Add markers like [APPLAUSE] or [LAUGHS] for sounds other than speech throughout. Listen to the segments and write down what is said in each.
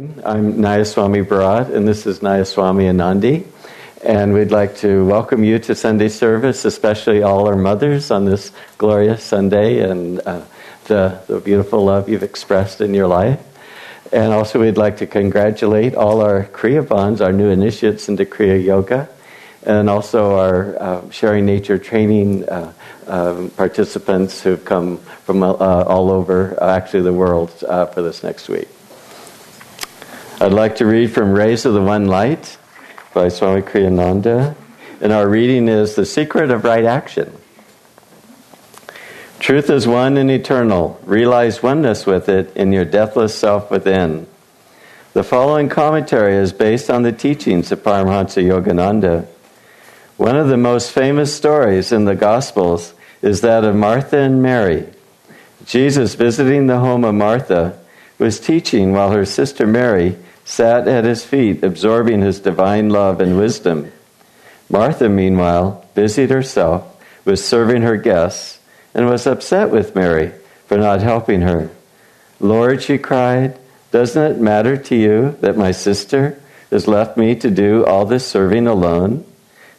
I'm Nayaswami Bharat, and this is Nayaswami Anandi. And we'd like to welcome you to Sunday service, especially all our mothers on this glorious Sunday and uh, the, the beautiful love you've expressed in your life. And also, we'd like to congratulate all our Kriyabans, our new initiates into Kriya Yoga, and also our uh, Sharing Nature training uh, um, participants who've come from uh, all over, uh, actually, the world uh, for this next week. I'd like to read from Rays of the One Light by Swami Kriyananda. And our reading is The Secret of Right Action. Truth is one and eternal. Realize oneness with it in your deathless self within. The following commentary is based on the teachings of Paramahansa Yogananda. One of the most famous stories in the Gospels is that of Martha and Mary. Jesus, visiting the home of Martha, was teaching while her sister Mary sat at his feet, absorbing his divine love and wisdom. Martha, meanwhile, busied herself with serving her guests and was upset with Mary for not helping her. Lord, she cried, doesn't it matter to you that my sister has left me to do all this serving alone?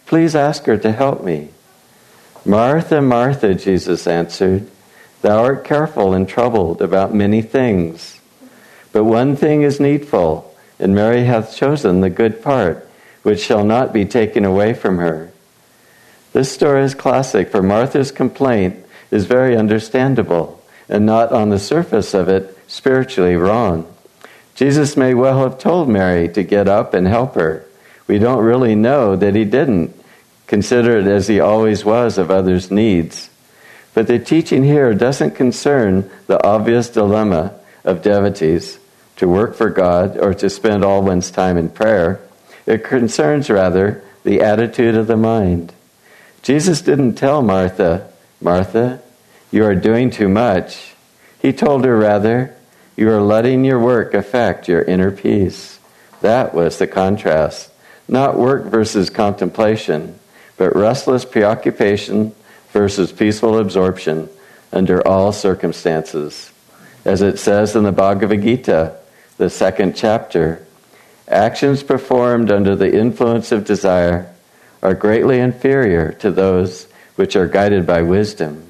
Please ask her to help me. Martha, Martha, Jesus answered, thou art careful and troubled about many things. But one thing is needful and Mary hath chosen the good part, which shall not be taken away from her. This story is classic, for Martha's complaint is very understandable and not on the surface of it spiritually wrong. Jesus may well have told Mary to get up and help her. We don't really know that he didn't, considerate as he always was of others' needs. But the teaching here doesn't concern the obvious dilemma of devotees to work for God or to spend all one's time in prayer. It concerns rather the attitude of the mind. Jesus didn't tell Martha, Martha, you are doing too much. He told her rather, you are letting your work affect your inner peace. That was the contrast. Not work versus contemplation, but restless preoccupation versus peaceful absorption under all circumstances. As it says in the Bhagavad Gita, the second chapter, actions performed under the influence of desire are greatly inferior to those which are guided by wisdom.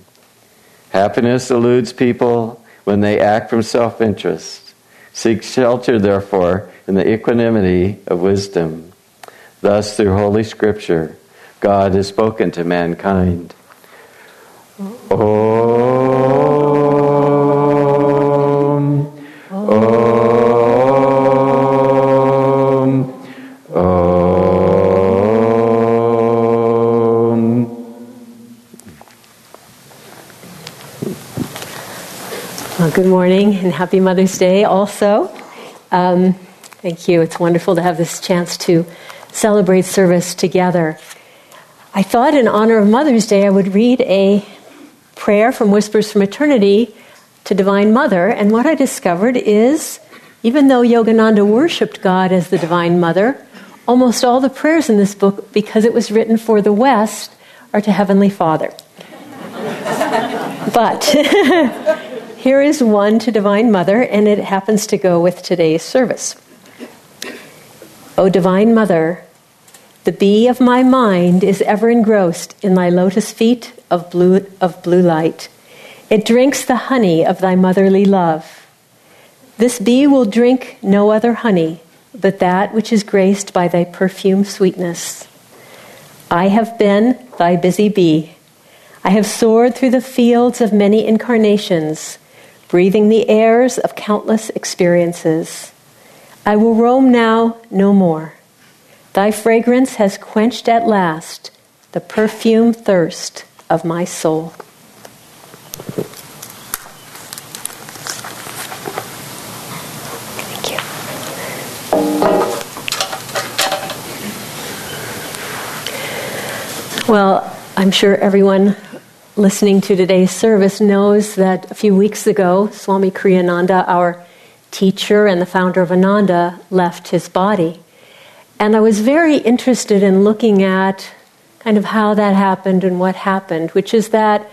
Happiness eludes people when they act from self interest. Seek shelter, therefore, in the equanimity of wisdom. Thus, through Holy Scripture, God has spoken to mankind. Om, good morning and happy Mother's Day also. Um, thank you. It's wonderful to have this chance to celebrate service together. I thought, in honor of Mother's Day, I would read a prayer from Whispers from Eternity to Divine Mother. And what I discovered is even though Yogananda worshiped God as the Divine Mother, almost all the prayers in this book, because it was written for the West, are to Heavenly Father. [LAUGHS] but [LAUGHS] Here is one to Divine Mother, and it happens to go with today's service. O Divine Mother, the bee of my mind is ever engrossed in thy lotus feet of blue, of blue light. It drinks the honey of thy motherly love. This bee will drink no other honey but that which is graced by thy perfume sweetness. I have been thy busy bee. I have soared through the fields of many incarnations breathing the airs of countless experiences. I will roam now no more. Thy fragrance has quenched at last the perfume thirst of my soul. Thank you. Well, I'm sure everyone listening to today's service knows that a few weeks ago, Swami Kriyananda, our teacher and the founder of Ananda, left his body. And I was very interested in looking at kind of how that happened and what happened, which is that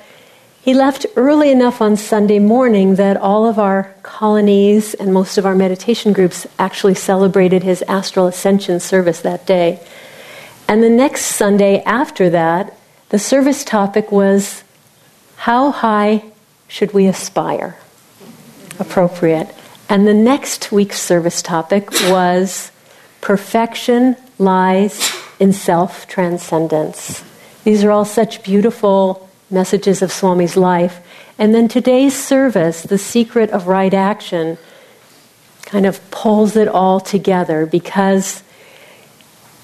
he left early enough on Sunday morning that all of our colonies and most of our meditation groups actually celebrated his astral ascension service that day. And the next Sunday after that, the service topic was How high should we aspire? Appropriate. And the next week's service topic was Perfection lies in self transcendence. These are all such beautiful messages of Swami's life. And then today's service, The Secret of Right Action, kind of pulls it all together because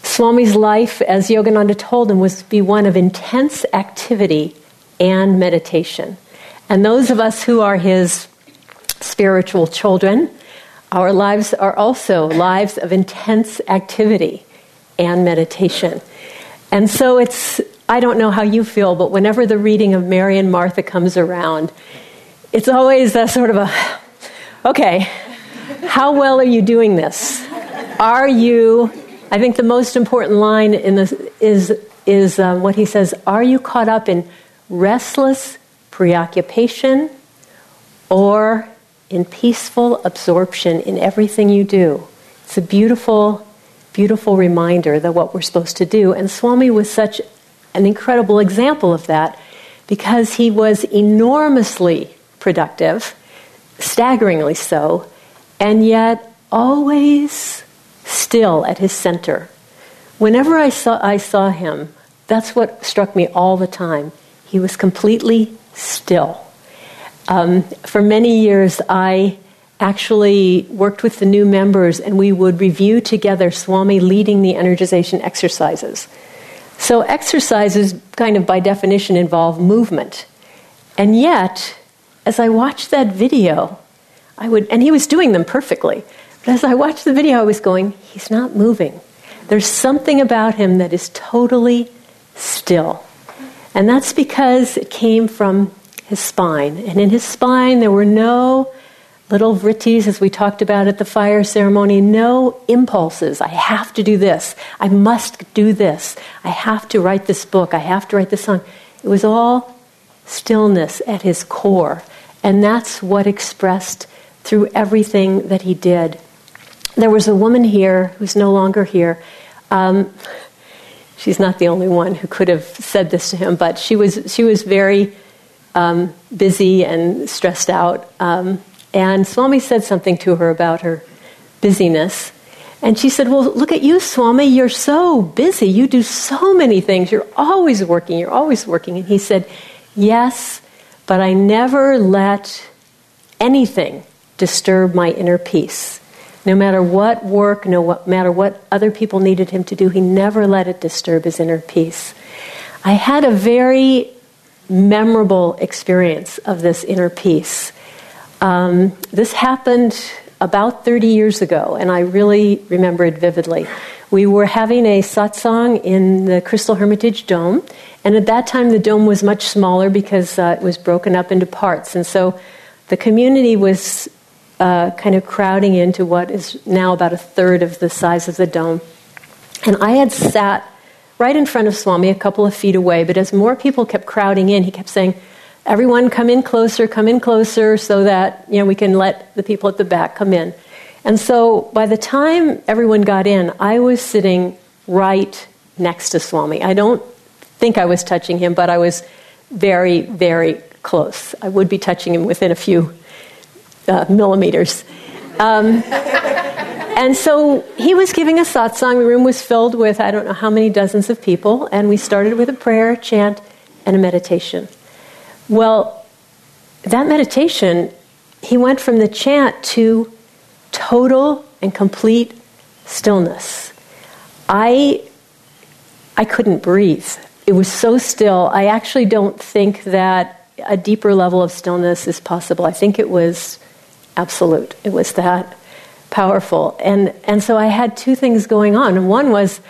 Swami's life, as Yogananda told him, was to be one of intense activity and meditation. And those of us who are his spiritual children, our lives are also lives of intense activity and meditation. And so it's, I don't know how you feel, but whenever the reading of Mary and Martha comes around, it's always a sort of a, okay, how well are you doing this? Are you I think the most important line in this is, is um, what he says Are you caught up in restless preoccupation or in peaceful absorption in everything you do? It's a beautiful, beautiful reminder that what we're supposed to do. And Swami was such an incredible example of that because he was enormously productive, staggeringly so, and yet always still at his center. Whenever I saw, I saw him, that's what struck me all the time. He was completely still. Um, for many years, I actually worked with the new members and we would review together Swami leading the energization exercises. So, exercises, kind of by definition, involve movement. And yet, as I watched that video, I would, and he was doing them perfectly. But as I watched the video, I was going, he's not moving. There's something about him that is totally still. And that's because it came from his spine. And in his spine, there were no little vrittis, as we talked about at the fire ceremony, no impulses. I have to do this. I must do this. I have to write this book. I have to write this song. It was all stillness at his core. And that's what expressed through everything that he did there was a woman here who's no longer here. Um, she's not the only one who could have said this to him, but she was she was very um, busy and stressed out. Um, and Swami said something to her about her busyness. And she said, Well, look at you, Swami. You're so busy. You do so many things. You're always working. You're always working. And he said, Yes, but I never let anything disturb my inner peace. No matter what work, no matter what other people needed him to do, he never let it disturb his inner peace. I had a very memorable experience of this inner peace. Um, this happened about 30 years ago, and I really remember it vividly. We were having a satsang in the Crystal Hermitage Dome, and at that time the dome was much smaller because uh, it was broken up into parts, and so the community was uh, kind of crowding into what is now about a third of the size of the dome. And I had sat right in front of Swami, a couple of feet away, but as more people kept crowding in, he kept saying, Everyone come in closer, come in closer, so that you know, we can let the people at the back come in. And so by the time everyone got in, I was sitting right next to Swami. I don't think I was touching him, but I was very, very close. I would be touching him within a few uh, millimeters. Um, and so he was giving a satsang. The room was filled with I don't know how many dozens of people, and we started with a prayer, chant, and a meditation. Well, that meditation, he went from the chant to total and complete stillness. I, I couldn't breathe. It was so still. I actually don't think that a deeper level of stillness is possible. I think it was absolute. It was that powerful. And, and so I had two things going on. One was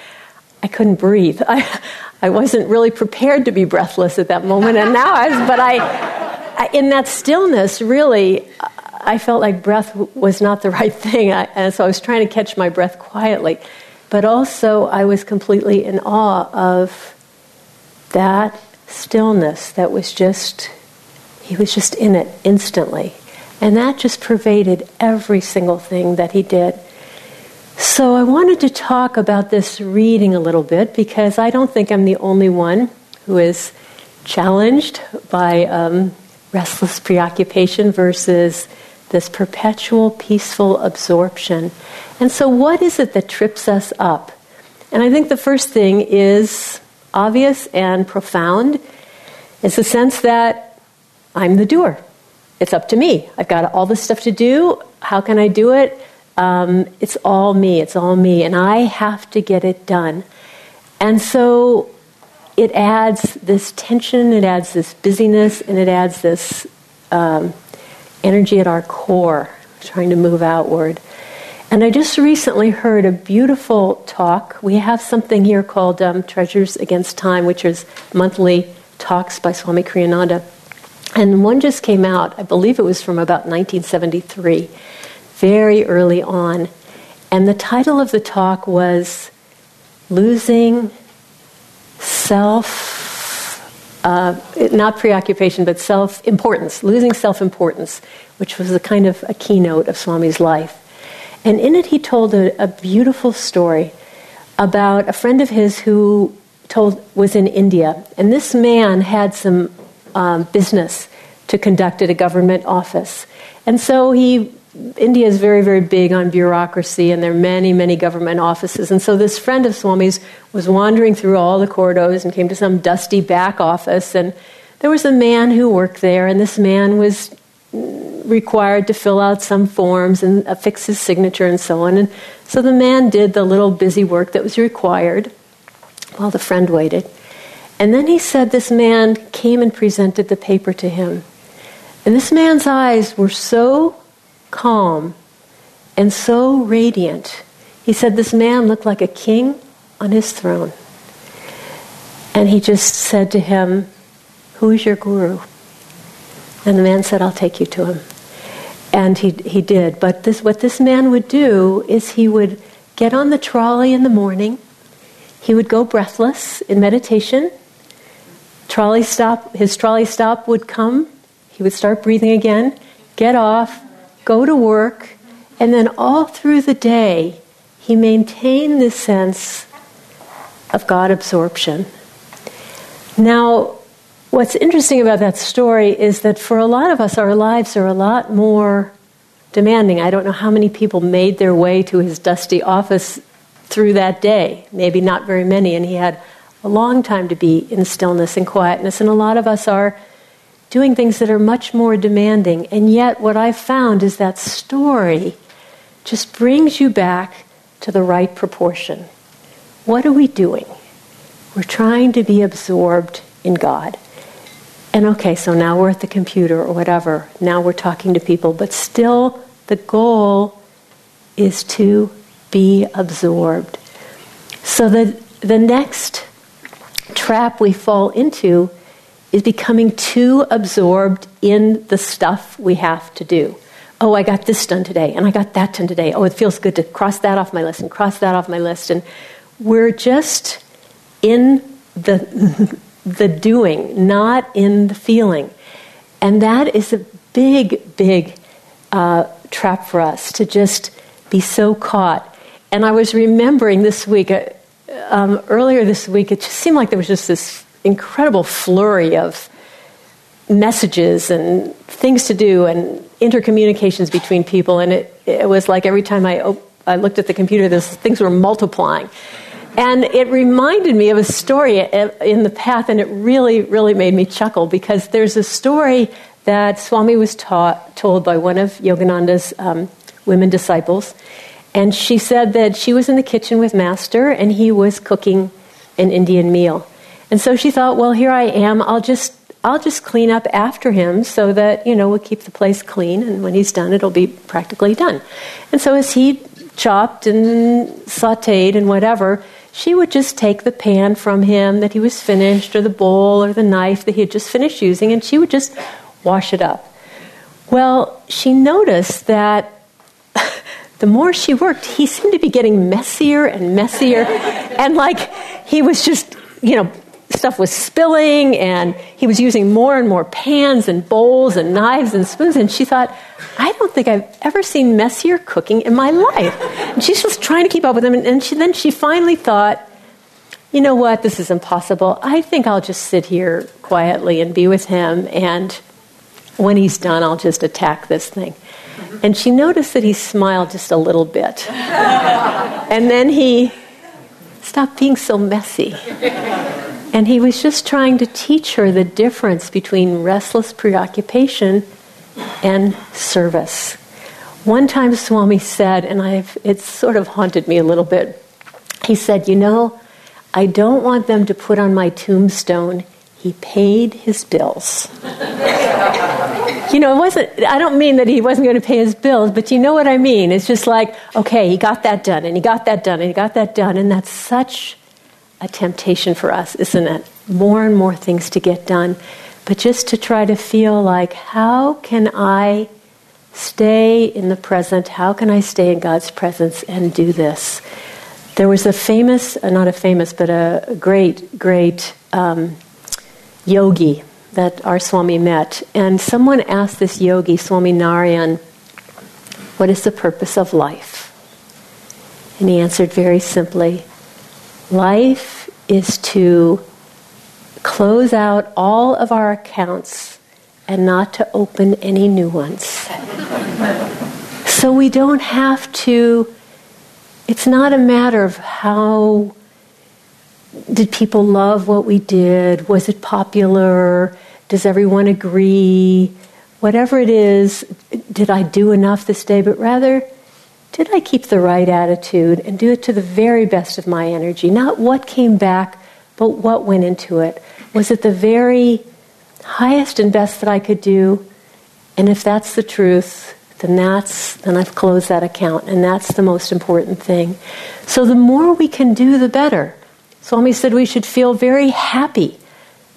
I couldn't breathe. [LAUGHS] I, I wasn't really prepared to be breathless at that moment. And now I was, but I, I in that stillness, really, I felt like breath was not the [LAUGHS] right thing. I, and so I was trying to catch my breath quietly. But also, I was completely in awe of that stillness that was just He was just in it instantly. And that just pervaded every single thing that he did. So I wanted to talk about this reading a little bit because I don't think I'm the only one who is challenged by um, restless preoccupation versus this perpetual peaceful absorption. And so, what is it that trips us up? And I think the first thing is obvious and profound. It's the sense that I'm the doer. It's up to me. I've got all this stuff to do. How can I do it? Um, it's all me. It's all me. And I have to get it done. And so it adds this tension, it adds this busyness, and it adds this um, energy at our core, trying to move outward. And I just recently heard a beautiful talk. We have something here called um, Treasures Against Time, which is monthly talks by Swami Kriyananda. And one just came out, I believe it was from about 1973, very early on. And the title of the talk was Losing self, uh, not preoccupation, but self importance, losing self importance, which was a kind of a keynote of Swami's life. And in it, he told a, a beautiful story about a friend of his who told was in India, and this man had some um, business to conduct at a government office, and so he India is very, very big on bureaucracy, and there are many, many government offices. And so this friend of Swami's was wandering through all the corridors and came to some dusty back office, and there was a man who worked there, and this man was required to fill out some forms and affix his signature and so on. And so the man did the little busy work that was required while the friend waited. And then he said this man came and presented the paper to him. And this man's eyes were so calm, and so radiant. He said this man looked like a king on his throne. And he just said to him, Who is your guru? And the man said, I'll take you to him. And he, he did. But this, what this man would do is he would get on the trolley in the morning, he would go breathless in meditation. Trolley stop, his trolley stop would come, he would start breathing again, get off, go to work, and then all through the day, he maintained this sense of God absorption. Now, what's interesting about that story is that for a lot of us, our lives are a lot more demanding. I don't know how many people made their way to his dusty office through that day. Maybe not very many, and he had a long time to be in stillness and quietness. And a lot of us are doing things that are much more demanding. And yet, what I've found is that story just brings you back to the right proportion. What are we doing? We're trying to be absorbed in God. And okay, so now we're at the computer or whatever. Now we're talking to people, but still the goal is to be absorbed. So the, the next trap we fall into is becoming too absorbed in the stuff we have to do. Oh, I got this done today, and I got that done today. Oh, it feels good to cross that off my list and cross that off my list. And we're just in the, [LAUGHS] the doing, not in the feeling. And that is a big, big uh, trap for us to just be so caught. And I was remembering this week, uh, um, earlier this week, it just seemed like there was just this incredible flurry of messages and things to do and intercommunications between people. And it, it was like every time I, op- I looked at the computer, those things were multiplying. And it reminded me of a story in the path, and it really, really made me chuckle because there's a story that Swami was taught, told by one of Yogananda's um, women disciples. And she said that she was in the kitchen with Master, and he was cooking an Indian meal. And so she thought, well, here I am. I'll just I'll just clean up after him so that, you know, we'll keep the place clean and when he's done it'll be practically done. And so as he chopped and sauteed and whatever, she would just take the pan from him that he was finished or the bowl or the knife that he had just finished using and she would just wash it up. Well, she noticed that the more she worked, he seemed to be getting messier and messier and like he was just, you know, stuff was spilling and he was using more and more pans and bowls and knives and spoons. And she thought, I don't think I've ever seen messier cooking in my life. And she's just trying to keep up with him. And she, then she finally thought, you know what, this is impossible. I think I'll just sit here quietly and be with him. And when he's done, I'll just attack this thing. And she noticed that he smiled just a little bit. [LAUGHS] and then he stopped being so messy. And he was just trying to teach her the difference between restless preoccupation and service. One time, Swami said, and I've, it's sort of haunted me a little bit, he said, You know, I don't want them to put on my tombstone, he paid his bills. [LAUGHS] you know, it wasn't, I don't mean that he wasn't going to pay his bills, but you know what I mean. It's just like, okay, he got that done, and he got that done, and he got that done, and that's such a temptation for us, isn't it? More and more things to get done. But just to try to feel like, how can I stay in the present? How can I stay in God's presence and do this? There was a famous, uh, not a famous, but a great, great um, yogi that our Swami met. And someone asked this yogi, Swami Narayan, what is the purpose of life? And he answered very simply Life is to close out all of our accounts and not to open any new ones. [LAUGHS] so we don't have to, it's not a matter of how did people love what we did? Was it popular? Does everyone agree? Whatever it is, did I do enough this day? But rather, did I keep the right attitude and do it to the very best of my energy? Not what came back, but what went into it. Was it the very highest and best that I could do? And if that's the truth, then that's then I've closed that account, and that's the most important thing. So the more we can do, the better. Swami said we should feel very happy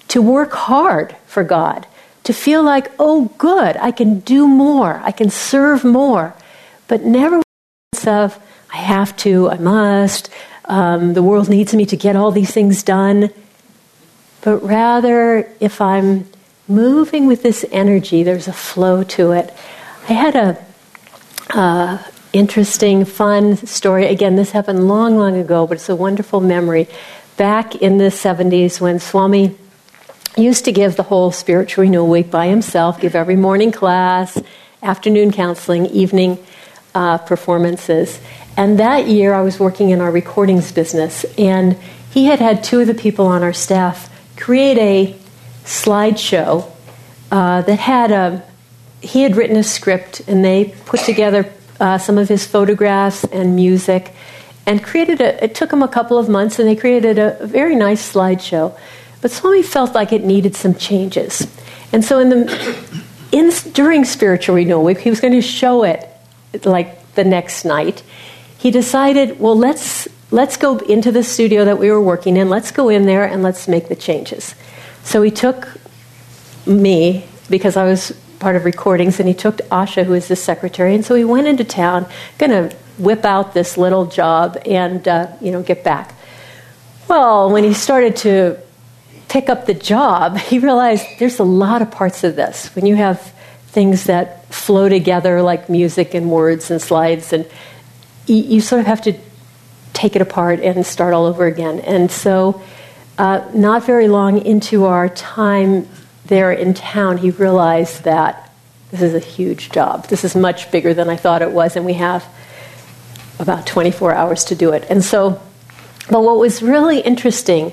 to work hard for God, to feel like, oh, good, I can do more, I can serve more, but never of I have to, I must, um, the world needs me to get all these things done. But rather, if I'm moving with this energy, there's a flow to it. I had a uh, interesting, fun story. Again, this happened long, long ago, but it's a wonderful memory. Back in the 70s, when Swami used to give the whole spiritual renewal week by himself, give every morning class, afternoon counseling, evening uh, performances. And that year, I was working in our recordings business, and he had had two of the people on our staff create a slideshow uh, that had a. He had written a script, and they put together uh, some of his photographs and music, and created a. It took them a couple of months, and they created a very nice slideshow. But Swami felt like it needed some changes, and so in the in during spiritual renewal week, he was going to show it like the next night, he decided, well, let's let's go into the studio that we were working in. Let's go in there and let's make the changes. So he took me because I was part of recordings, and he took Asha, who is the secretary, and so he went into town, going to whip out this little job and uh, you know get back. Well, when he started to pick up the job, he realized there's a lot of parts of this. When you have things that flow together like music and words and slides and you, sort of have to take it apart and start all over again. And so uh, not very long into our time there in town he realized that this is a huge job. This is much bigger than i thought it was and we have about 24 hours to do it. And so but what was really interesting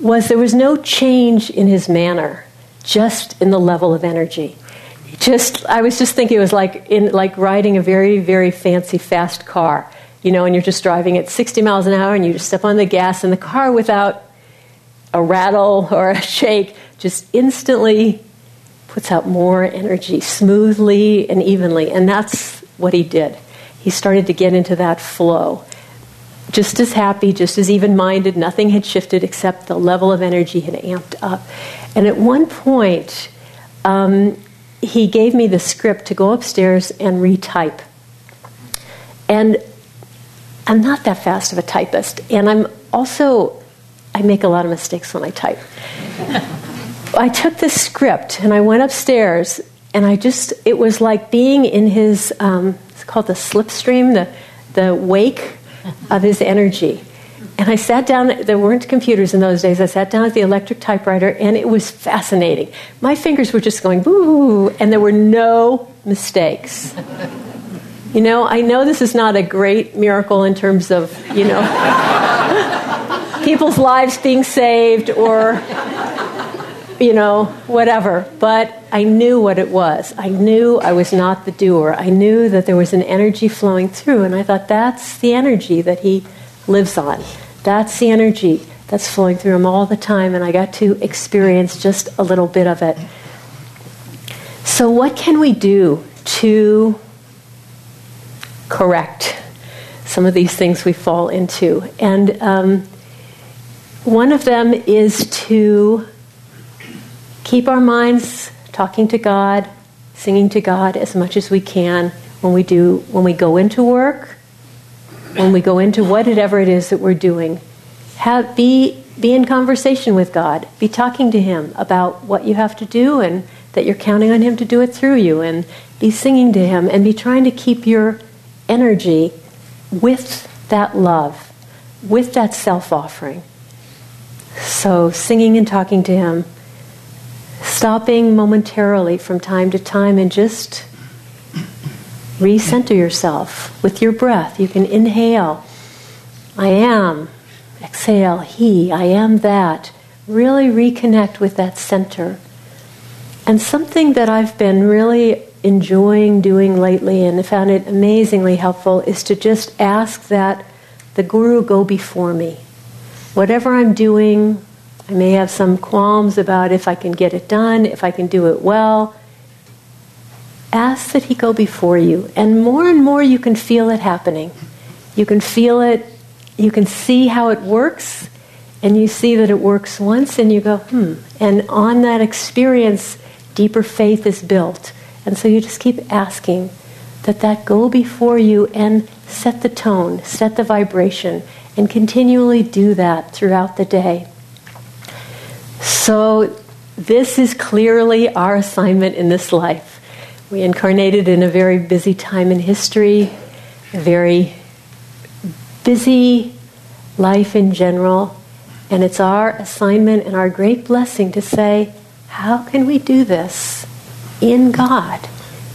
was there was no change in his manner just in the level of energy just I was just thinking it was like in like riding a very very fancy fast car, you know, and you're just driving at 60 miles an hour and you just step on the gas and the car without a rattle or a shake just instantly puts out more energy smoothly and evenly and that's what he did. He started to get into that flow. Just as happy, just as even minded, nothing had shifted except the level of energy had amped up. And at one point, um, he gave me the script to go upstairs and retype. And I'm not that fast of a typist. And I'm also, I make a lot of mistakes when I type. [LAUGHS] I took this script and I went upstairs and I just, it was like being in his, um, it's called the slipstream, the, the wake of his energy. And I sat down, there weren't computers in those days. I sat down at the electric typewriter and it was fascinating. My fingers were just going boo, and there were no mistakes. You know, I know this is not a great miracle in terms of, you know, [LAUGHS] people's lives being saved or, you know, whatever, but I knew what it was. I knew I was not the doer. I knew that there was an energy flowing through, and I thought that's the energy that he lives on. That's the energy that's flowing through him all the time, and I got to experience just a little bit of it. So, what can we do to correct some of these things we fall into? And um, one of them is to keep our minds talking to God, singing to God as much as we can when we do when we go into work when we go into whatever it is that we're doing. Have, be, be in conversation with God. Be talking to Him about what you have to do and that you're counting on Him to do it through you. And be singing to Him and be trying to keep your energy with that love, with that self offering. So, singing and talking to Him, stopping momentarily from time to time and just recenter yourself with your breath. You can inhale, I am. Exhale, He, I am that. Really reconnect with that center. And something that I've been really enjoying doing lately and found it amazingly helpful is to just ask that the Guru go before me. Whatever I'm doing, I may have some qualms about if I can get it done, if I can do it well ask that He go before you. And more and more you can feel it happening. You can feel it, you can see how it works, and you see that it works once, and you go, hmm. And on that experience, deeper faith is built. And so you just keep asking that that go before you and set the tone, set the vibration, and continually do that throughout the day. So, this is clearly our assignment in this life we incarnated in a very busy time in history, a very busy life in general, and it's our assignment and our great blessing to say, how can we do this in God,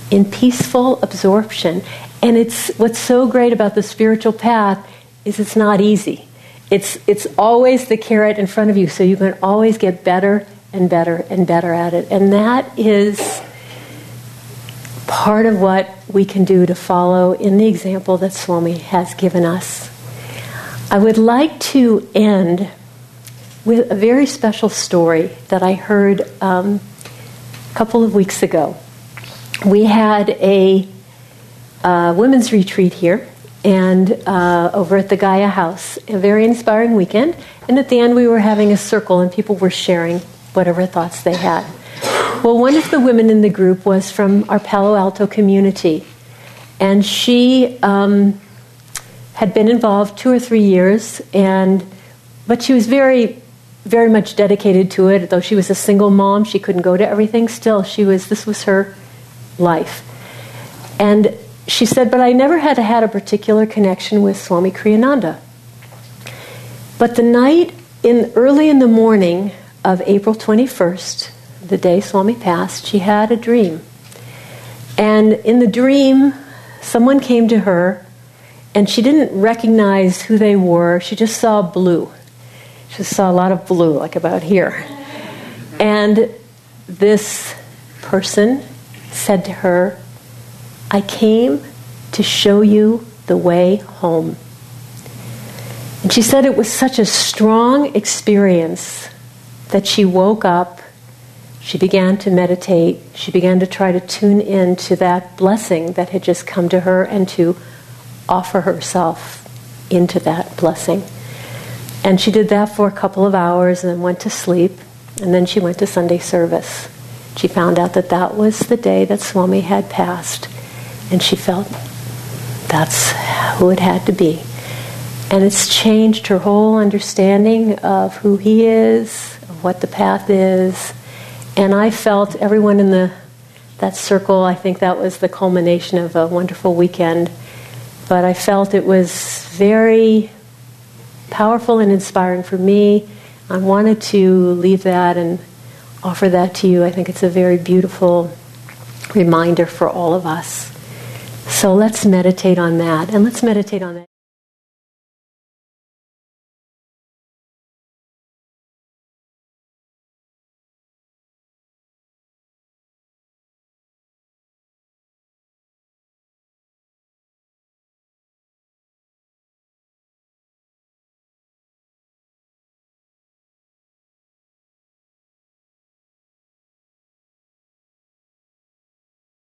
in peaceful absorption? And it's what's so great about the spiritual path is it's not easy. It's it's always the carrot in front of you, so you can always get better and better and better at it. And that is part of what we can do to follow in the example that Swami has given us. I would like to end with a very special story that I heard um, a couple of weeks ago. We had a uh, women's retreat here and uh, over at the Gaia House, a very inspiring weekend. And at the end, we were having a circle, and people were sharing whatever thoughts they had. Well, one of the women in the group was from our Palo Alto community, and she um, had been involved two or three years, and but she was very, very much dedicated to it. Though she was a single mom, she couldn't go to everything. Still, she was. This was her life, and she said, "But I never had had a particular connection with Swami Kriyananda." But the night in early in the morning of April twenty first the day Swami passed, she had a dream. And in the dream, someone came to her and she didn't recognize who they were. She just saw blue. She saw a lot of blue, like about here. And this person said to her, I came to show you the way home. And she said it was such a strong experience that she woke up she began to meditate. She began to try to tune in to that blessing that had just come to her and to offer herself into that blessing. And she did that for a couple of hours and then went to sleep. And then she went to Sunday service. She found out that that was the day that Swami had passed. And she felt that's who it had to be. And it's changed her whole understanding of who he is, what the path is. And I felt everyone in the that circle, I think that was the culmination of a wonderful weekend. But I felt it was very powerful and inspiring for me. I wanted to leave that and offer that to you. I think it's a very beautiful reminder for all of us. So let's meditate on that, and let's meditate on that.